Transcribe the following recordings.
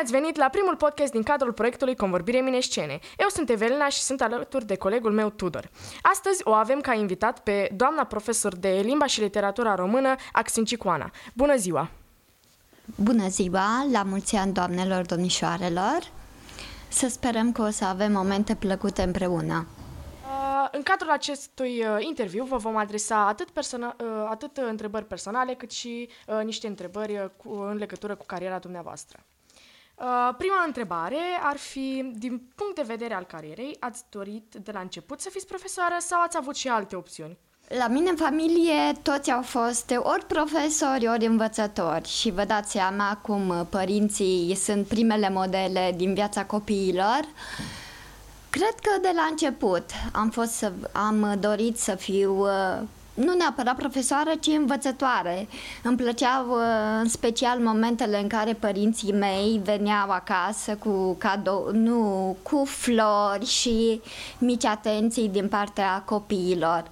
ați venit la primul podcast din cadrul proiectului Convorbire Minescene. Eu sunt Evelina și sunt alături de colegul meu Tudor. Astăzi o avem ca invitat pe doamna profesor de limba și literatura română, Axin Cicoana. Bună ziua! Bună ziua, la mulți ani doamnelor, domnișoarelor! Să sperăm că o să avem momente plăcute împreună. Uh, în cadrul acestui uh, interviu vă vom adresa atât, persona- uh, atât întrebări personale cât și niște întrebări cu, în legătură cu cariera dumneavoastră. Prima întrebare ar fi, din punct de vedere al carierei, ați dorit de la început să fiți profesoară sau ați avut și alte opțiuni? La mine în familie toți au fost ori profesori, ori învățători și vă dați seama cum părinții sunt primele modele din viața copiilor. Cred că de la început am, fost să, am dorit să fiu nu neapărat profesoară, ci învățătoare. Îmi plăceau în special momentele în care părinții mei veneau acasă cu cadou, nu, cu flori și mici atenții din partea copiilor.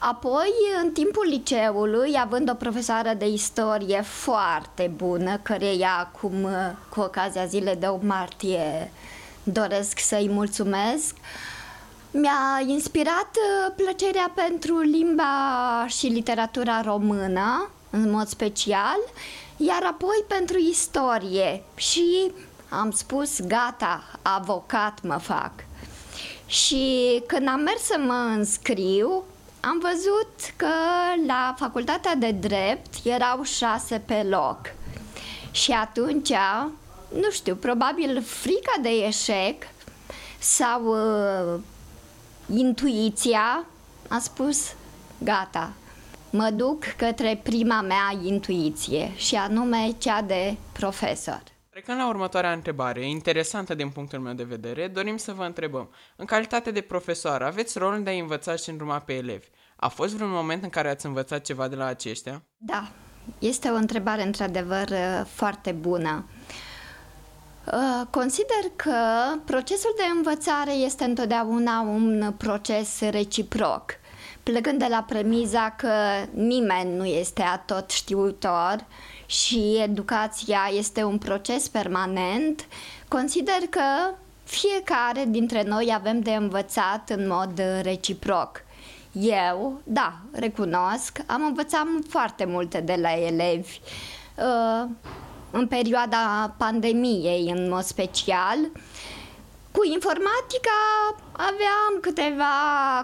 Apoi, în timpul liceului, având o profesoară de istorie foarte bună, căreia acum, cu ocazia zilei de 8 martie, doresc să-i mulțumesc, mi-a inspirat uh, plăcerea pentru limba și literatura română, în mod special, iar apoi pentru istorie și am spus, gata, avocat mă fac. Și când am mers să mă înscriu, am văzut că la facultatea de drept erau șase pe loc. Și atunci, nu știu, probabil frica de eșec sau uh, intuiția a spus, gata, mă duc către prima mea intuiție și anume cea de profesor. Trecând la următoarea întrebare, interesantă din punctul meu de vedere, dorim să vă întrebăm. În calitate de profesor, aveți rolul de a învăța și îndruma pe elevi. A fost vreun moment în care ați învățat ceva de la aceștia? Da, este o întrebare într-adevăr foarte bună. Uh, consider că procesul de învățare este întotdeauna un proces reciproc, plecând de la premiza că nimeni nu este atot știutor și educația este un proces permanent, consider că fiecare dintre noi avem de învățat în mod reciproc. Eu, da, recunosc, am învățat foarte multe de la elevi. Uh, în perioada pandemiei în mod special. Cu informatica aveam câteva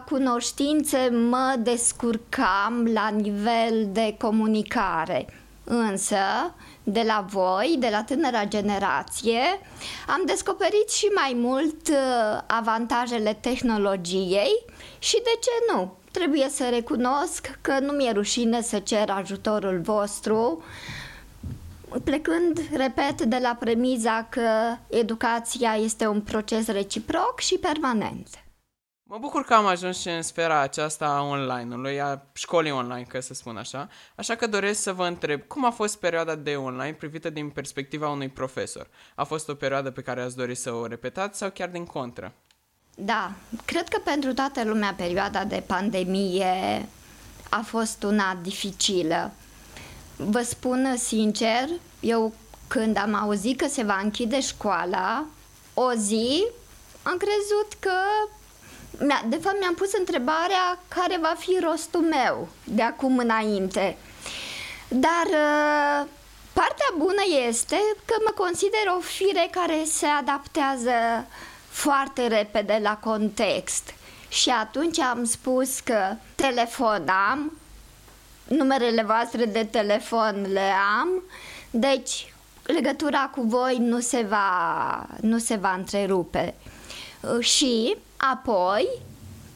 cunoștințe, mă descurcam la nivel de comunicare. Însă, de la voi, de la tânăra generație, am descoperit și mai mult uh, avantajele tehnologiei și de ce nu? Trebuie să recunosc că nu mi-e rușine să cer ajutorul vostru plecând, repet, de la premiza că educația este un proces reciproc și permanent. Mă bucur că am ajuns și în sfera aceasta a online-ului, a școlii online, ca să spun așa, așa că doresc să vă întreb cum a fost perioada de online privită din perspectiva unui profesor. A fost o perioadă pe care ați dori să o repetați sau chiar din contră? Da, cred că pentru toată lumea perioada de pandemie a fost una dificilă Vă spun sincer, eu când am auzit că se va închide școala, o zi am crezut că de fapt mi-am pus întrebarea care va fi rostul meu de acum înainte. Dar uh, partea bună este că mă consider o fire care se adaptează foarte repede la context. Și atunci am spus că telefonam, numerele voastre de telefon le am, deci legătura cu voi nu se va, nu se va întrerupe. Uh, și apoi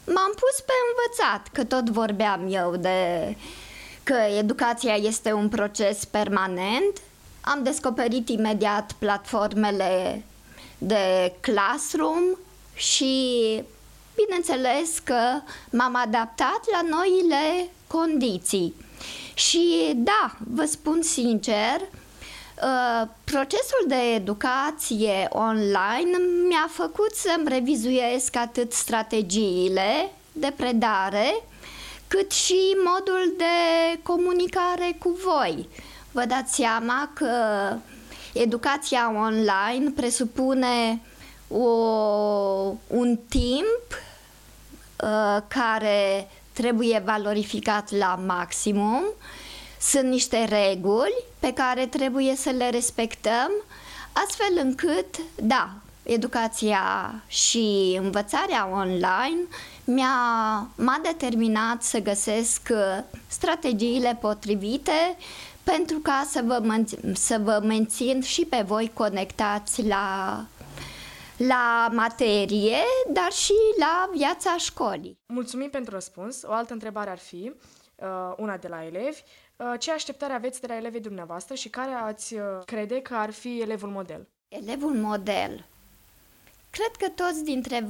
m-am pus pe învățat, că tot vorbeam eu de că educația este un proces permanent. Am descoperit imediat platformele de classroom și bineînțeles că m-am adaptat la noile condiții. Și da, vă spun sincer, uh, procesul de educație online mi-a făcut să-mi revizuiesc atât strategiile de predare, cât și modul de comunicare cu voi. Vă dați seama că educația online presupune o, un timp uh, care trebuie valorificat la maximum. Sunt niște reguli pe care trebuie să le respectăm, astfel încât, da, educația și învățarea online mi-a, m-a determinat să găsesc uh, strategiile potrivite pentru ca să vă, menț- să vă mențin și pe voi conectați la, la materie, dar și la viața școlii. Mulțumim pentru răspuns. O altă întrebare ar fi, uh, una de la elevi, uh, ce așteptare aveți de la elevii dumneavoastră și care ați uh, crede că ar fi elevul model? Elevul model. Cred că toți dintre,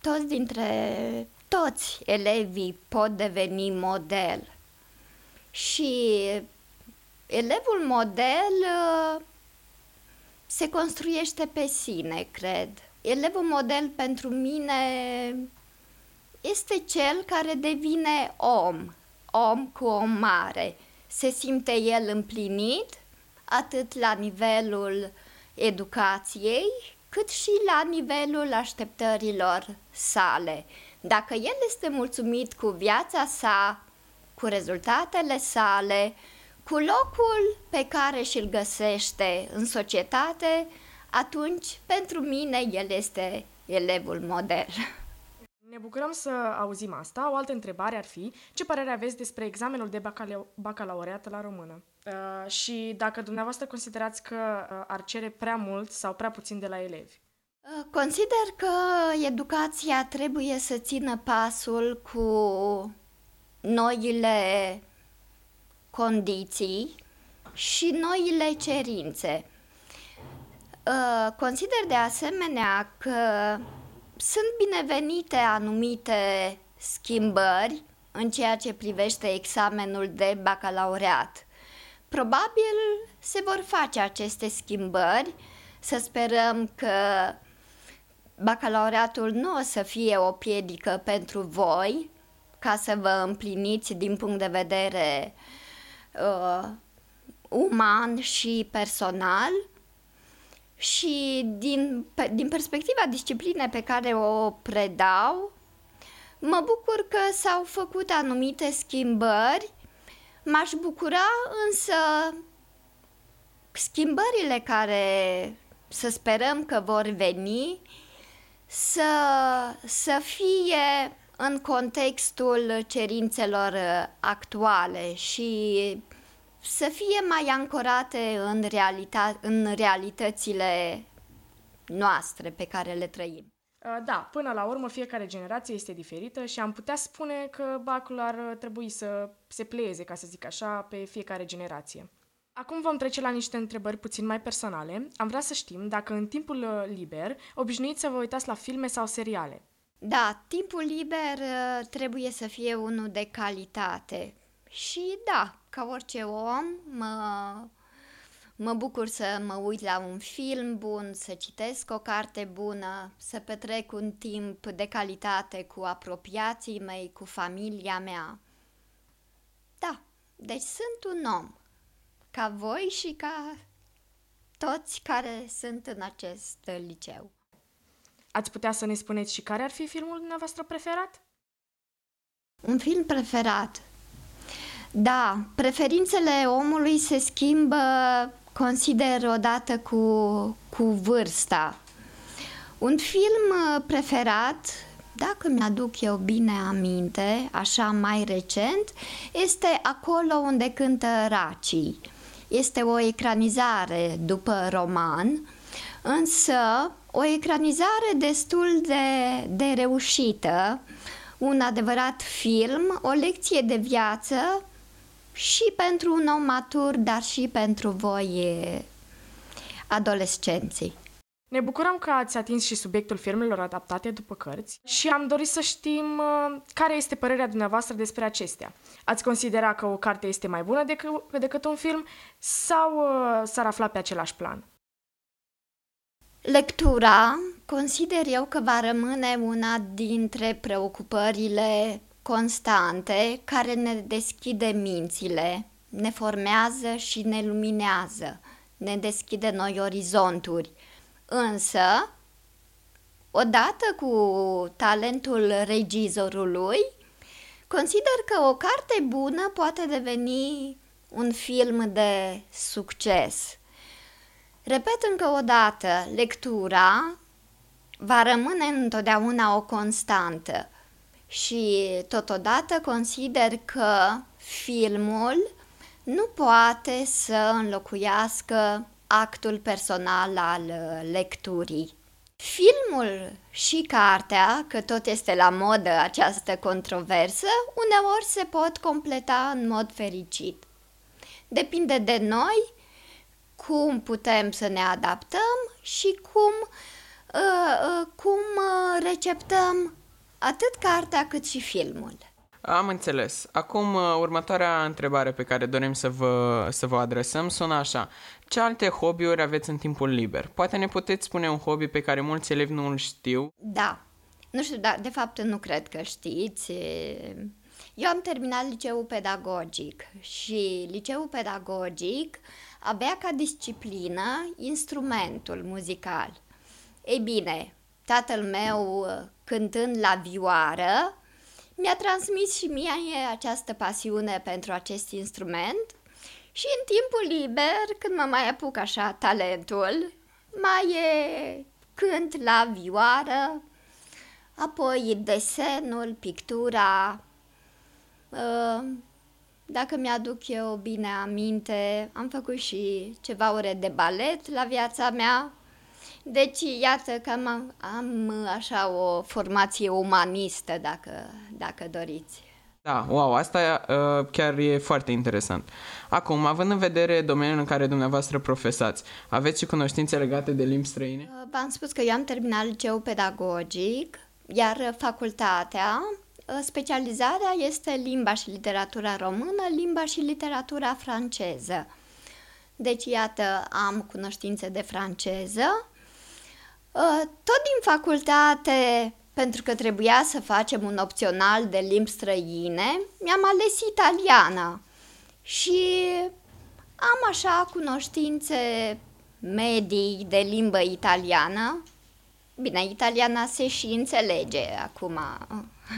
toți dintre toți elevii pot deveni model. Și elevul model uh, se construiește pe sine, cred. Elevul model pentru mine este cel care devine om, om cu o mare. Se simte el împlinit atât la nivelul educației, cât și la nivelul așteptărilor sale. Dacă el este mulțumit cu viața sa, cu rezultatele sale, cu locul pe care și-l găsește în societate, atunci pentru mine el este elevul model. Ne bucurăm să auzim asta. O altă întrebare ar fi, ce părere aveți despre examenul de bacaleu- bacalaureat la română? Uh, și dacă dumneavoastră considerați că uh, ar cere prea mult sau prea puțin de la elevi? Uh, consider că educația trebuie să țină pasul cu noile condiții și noile cerințe. Uh, consider de asemenea că sunt binevenite anumite schimbări în ceea ce privește examenul de bacalaureat. Probabil se vor face aceste schimbări, să sperăm că bacalaureatul nu o să fie o piedică pentru voi ca să vă împliniți din punct de vedere uh, uman și personal și din, pe, din perspectiva disciplinei pe care o predau, mă bucur că s-au făcut anumite schimbări, m-aș bucura însă schimbările care să sperăm că vor veni să, să fie în contextul cerințelor actuale și să fie mai ancorate în, realita- în realitățile noastre pe care le trăim. Uh, da, până la urmă fiecare generație este diferită și am putea spune că bacul ar trebui să se pleieze, ca să zic așa, pe fiecare generație. Acum vom trece la niște întrebări puțin mai personale. Am vrea să știm dacă în timpul uh, liber obișnuiți să vă uitați la filme sau seriale. Da, timpul liber uh, trebuie să fie unul de calitate. Și da, ca orice om, mă, mă bucur să mă uit la un film bun, să citesc o carte bună, să petrec un timp de calitate cu apropiații mei, cu familia mea. Da, deci sunt un om, ca voi și ca toți care sunt în acest liceu. Ați putea să ne spuneți și care ar fi filmul dumneavoastră preferat? Un film preferat. Da, preferințele omului se schimbă, consider, odată cu, cu vârsta. Un film uh, preferat, dacă mi-aduc eu bine aminte, așa mai recent, este Acolo unde cântă racii. Este o ecranizare după roman, însă o ecranizare destul de, de reușită, un adevărat film, o lecție de viață și pentru un om matur, dar și pentru voi adolescenții. Ne bucurăm că ați atins și subiectul filmelor adaptate după cărți și am dorit să știm uh, care este părerea dumneavoastră despre acestea. Ați considera că o carte este mai bună decât, decât un film sau uh, s-ar afla pe același plan? Lectura consider eu că va rămâne una dintre preocupările constante care ne deschide mințile, ne formează și ne luminează. ne deschide noi orizonturi. Însă, odată cu talentul regizorului, consider că o carte bună poate deveni un film de succes. Repet încă o dată, lectura va rămâne întotdeauna o constantă și totodată consider că filmul nu poate să înlocuiască actul personal al lecturii. Filmul și cartea, că tot este la modă această controversă, uneori se pot completa în mod fericit. Depinde de noi cum putem să ne adaptăm și cum, uh, uh, cum uh, receptăm atât cartea cât și filmul. Am înțeles. Acum, uh, următoarea întrebare pe care dorim să vă, să vă adresăm sună așa. Ce alte hobby-uri aveți în timpul liber? Poate ne puteți spune un hobby pe care mulți elevi nu îl știu? Da. Nu știu, dar de fapt nu cred că știți. Eu am terminat liceul pedagogic și liceul pedagogic avea ca disciplină instrumentul muzical. Ei bine, tatăl meu cântând la vioară mi-a transmis și mie această pasiune pentru acest instrument și în timpul liber, când mă mai apuc așa talentul, mai e cânt la vioară, apoi desenul, pictura. Ă, dacă mi-aduc eu bine aminte, am făcut și ceva ore de balet la viața mea, deci, iată că am, am așa o formație umanistă, dacă, dacă doriți. Da, wow, asta uh, chiar e foarte interesant. Acum, având în vedere domeniul în care dumneavoastră profesați, aveți și cunoștințe legate de limbi străine? Uh, v-am spus că eu am terminat liceu pedagogic, iar facultatea, uh, specializarea este limba și literatura română, limba și literatura franceză. Deci, iată, am cunoștințe de franceză, Uh, tot din facultate, pentru că trebuia să facem un opțional de limbi străine, mi-am ales italiana și am așa cunoștințe medii de limbă italiană. Bine, italiana se și înțelege acum,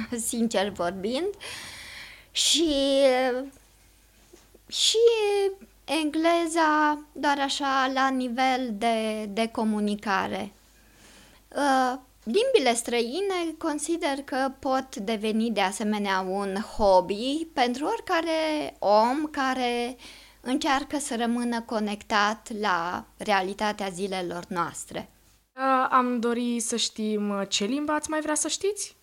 sincer vorbind. Și, și engleza doar așa la nivel de, de comunicare. Uh, limbile străine consider că pot deveni de asemenea un hobby pentru oricare om care încearcă să rămână conectat la realitatea zilelor noastre. Uh, am dori să știm uh, ce limbă ați mai vrea să știți?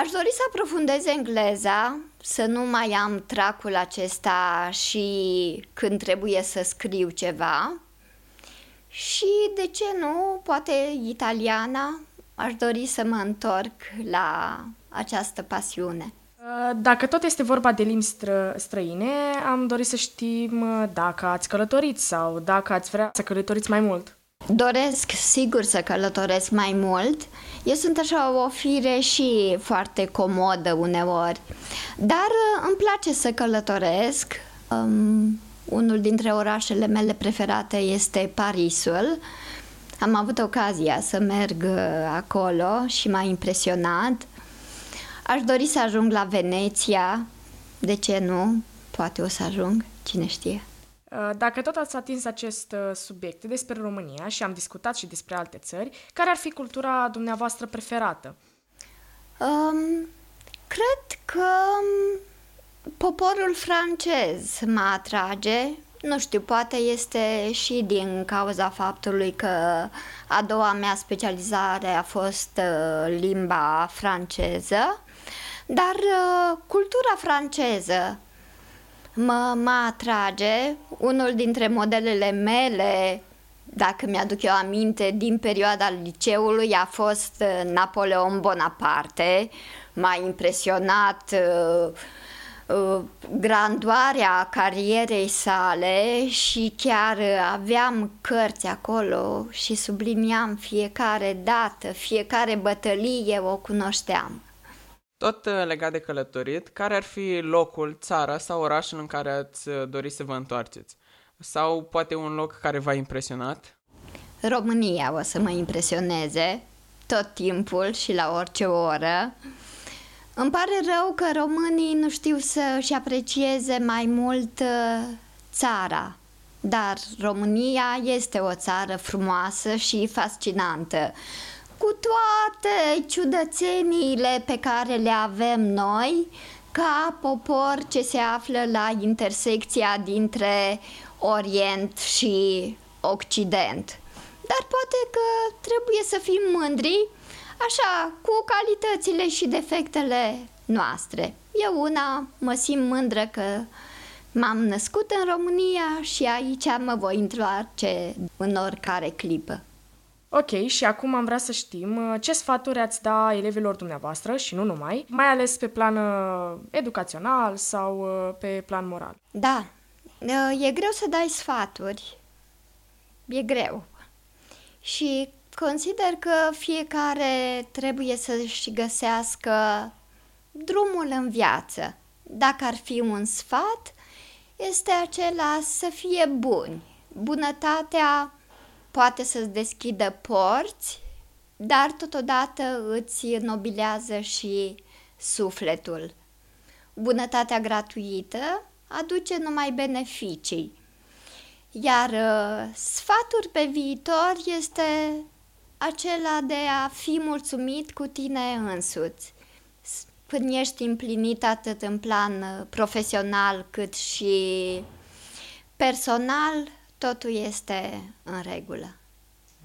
Aș dori să aprofundez engleza, să nu mai am tracul acesta și când trebuie să scriu ceva, și, de ce nu, poate italiana, aș dori să mă întorc la această pasiune. Uh, dacă tot este vorba de limbi stră- străine, am dorit să știm uh, dacă ați călătorit sau dacă ați vrea să călătoriți mai mult. Doresc sigur să călătoresc mai mult. Eu sunt așa o fire și foarte comodă uneori, dar uh, îmi place să călătoresc. Um, unul dintre orașele mele preferate este Parisul. Am avut ocazia să merg uh, acolo și m-a impresionat. Aș dori să ajung la Veneția. De ce nu? Poate o să ajung, cine știe. Uh, dacă tot ați atins acest uh, subiect despre România și am discutat și despre alte țări, care ar fi cultura dumneavoastră preferată? Um, cred că um, Poporul francez mă atrage, nu știu, poate este și din cauza faptului că a doua mea specializare a fost uh, limba franceză, dar uh, cultura franceză mă, mă atrage. Unul dintre modelele mele, dacă mi-aduc eu aminte, din perioada liceului a fost uh, Napoleon Bonaparte. M-a impresionat uh, Uh, grandoarea carierei sale și chiar aveam cărți acolo și subliniam fiecare dată, fiecare bătălie o cunoșteam. Tot uh, legat de călătorit, care ar fi locul, țara sau orașul în care ați uh, dori să vă întoarceți? Sau poate un loc care v-a impresionat? România o să mă impresioneze tot timpul și la orice oră. Îmi pare rău că românii nu știu să-și aprecieze mai mult uh, țara, dar România este o țară frumoasă și fascinantă, cu toate ciudățeniile pe care le avem noi, ca popor ce se află la intersecția dintre Orient și Occident. Dar poate că trebuie să fim mândri, așa, cu calitățile și defectele noastre. Eu una mă simt mândră că m-am născut în România și aici mă voi întoarce în oricare clipă. Ok, și acum am vrea să știm uh, ce sfaturi ați da elevilor dumneavoastră și nu numai, mai ales pe plan uh, educațional sau uh, pe plan moral. Da, e greu să dai sfaturi. E greu. Și consider că fiecare trebuie să-și găsească drumul în viață. Dacă ar fi un sfat, este acela să fie buni. Bunătatea poate să-ți deschidă porți, dar totodată îți nobilează și sufletul. Bunătatea gratuită aduce numai beneficii, iar uh, sfatul pe viitor este acela de a fi mulțumit cu tine însuți. Când ești împlinit atât în plan uh, profesional cât și personal, totul este în regulă.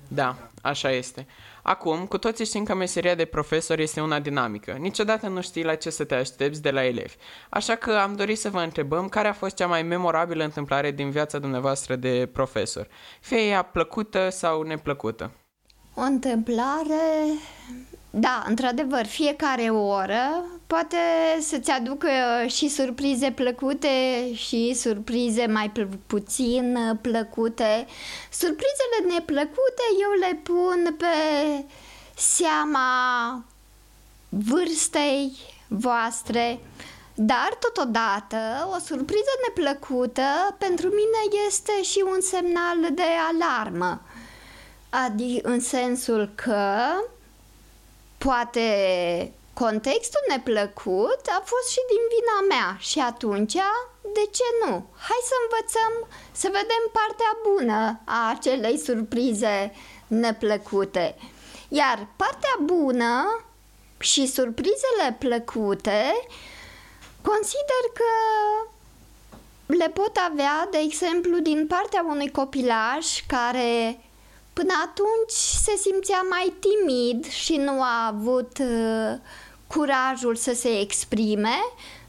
Da, așa este. Acum, cu toții știm că meseria de profesor este una dinamică. Niciodată nu știi la ce să te aștepți de la elevi. Așa că am dorit să vă întrebăm care a fost cea mai memorabilă întâmplare din viața dumneavoastră de profesor. Fie ea plăcută sau neplăcută. O întâmplare da, într-adevăr, fiecare oră poate să-ți aducă și surprize plăcute și surprize mai puțin plăcute. Surprizele neplăcute eu le pun pe seama vârstei voastre, dar totodată o surpriză neplăcută pentru mine este și un semnal de alarmă. Adică în sensul că Poate contextul neplăcut a fost și din vina mea și atunci, de ce nu? Hai să învățăm să vedem partea bună a acelei surprize neplăcute. Iar partea bună și surprizele plăcute consider că le pot avea, de exemplu, din partea unui copilaj care Până atunci se simțea mai timid și nu a avut uh, curajul să se exprime.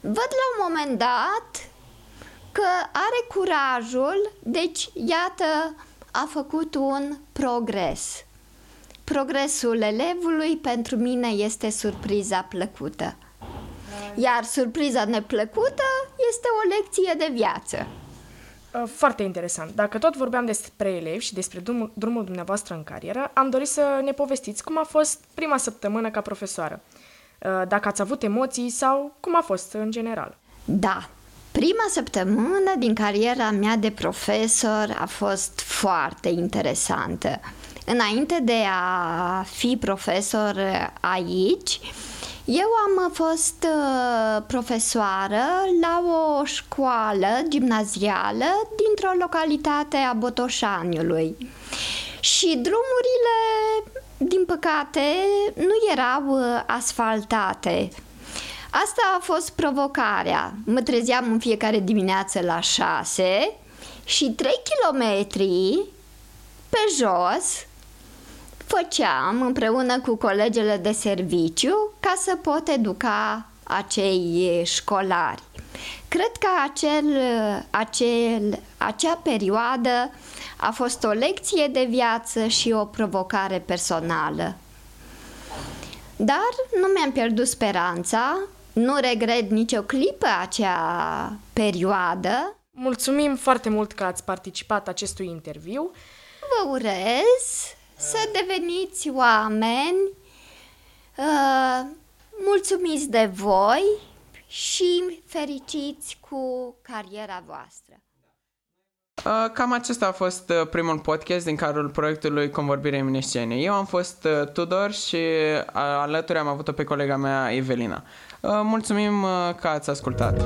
Văd la un moment dat că are curajul, deci iată a făcut un progres. Progresul elevului pentru mine este surpriza plăcută. Iar surpriza neplăcută este o lecție de viață. Uh, foarte interesant. Dacă tot vorbeam despre elevi și despre drumul, drumul dumneavoastră în carieră, am dorit să ne povestiți cum a fost prima săptămână ca profesoară. Uh, dacă ați avut emoții sau cum a fost în general. Da, Prima săptămână din cariera mea de profesor a fost foarte interesantă. Înainte de a fi profesor aici, eu am fost uh, profesoară la o școală gimnazială dintr-o localitate a Botoșaniului. Și drumurile, din păcate, nu erau uh, asfaltate. Asta a fost provocarea. Mă trezeam în fiecare dimineață la 6 și 3 kilometri pe jos făceam împreună cu colegele de serviciu ca să pot educa acei școlari. Cred că acel, acel, acea perioadă a fost o lecție de viață și o provocare personală. Dar nu mi-am pierdut speranța, nu regret nicio clipă acea perioadă. Mulțumim foarte mult că ați participat acestui interviu. Vă urez să deveniți oameni uh, mulțumiți de voi și fericiți cu cariera voastră. Uh, cam acesta a fost uh, primul podcast din cadrul proiectului Convorbire Eminescene. Eu am fost uh, Tudor și alături am avut-o pe colega mea Evelina. Mulțumim că ați ascultat!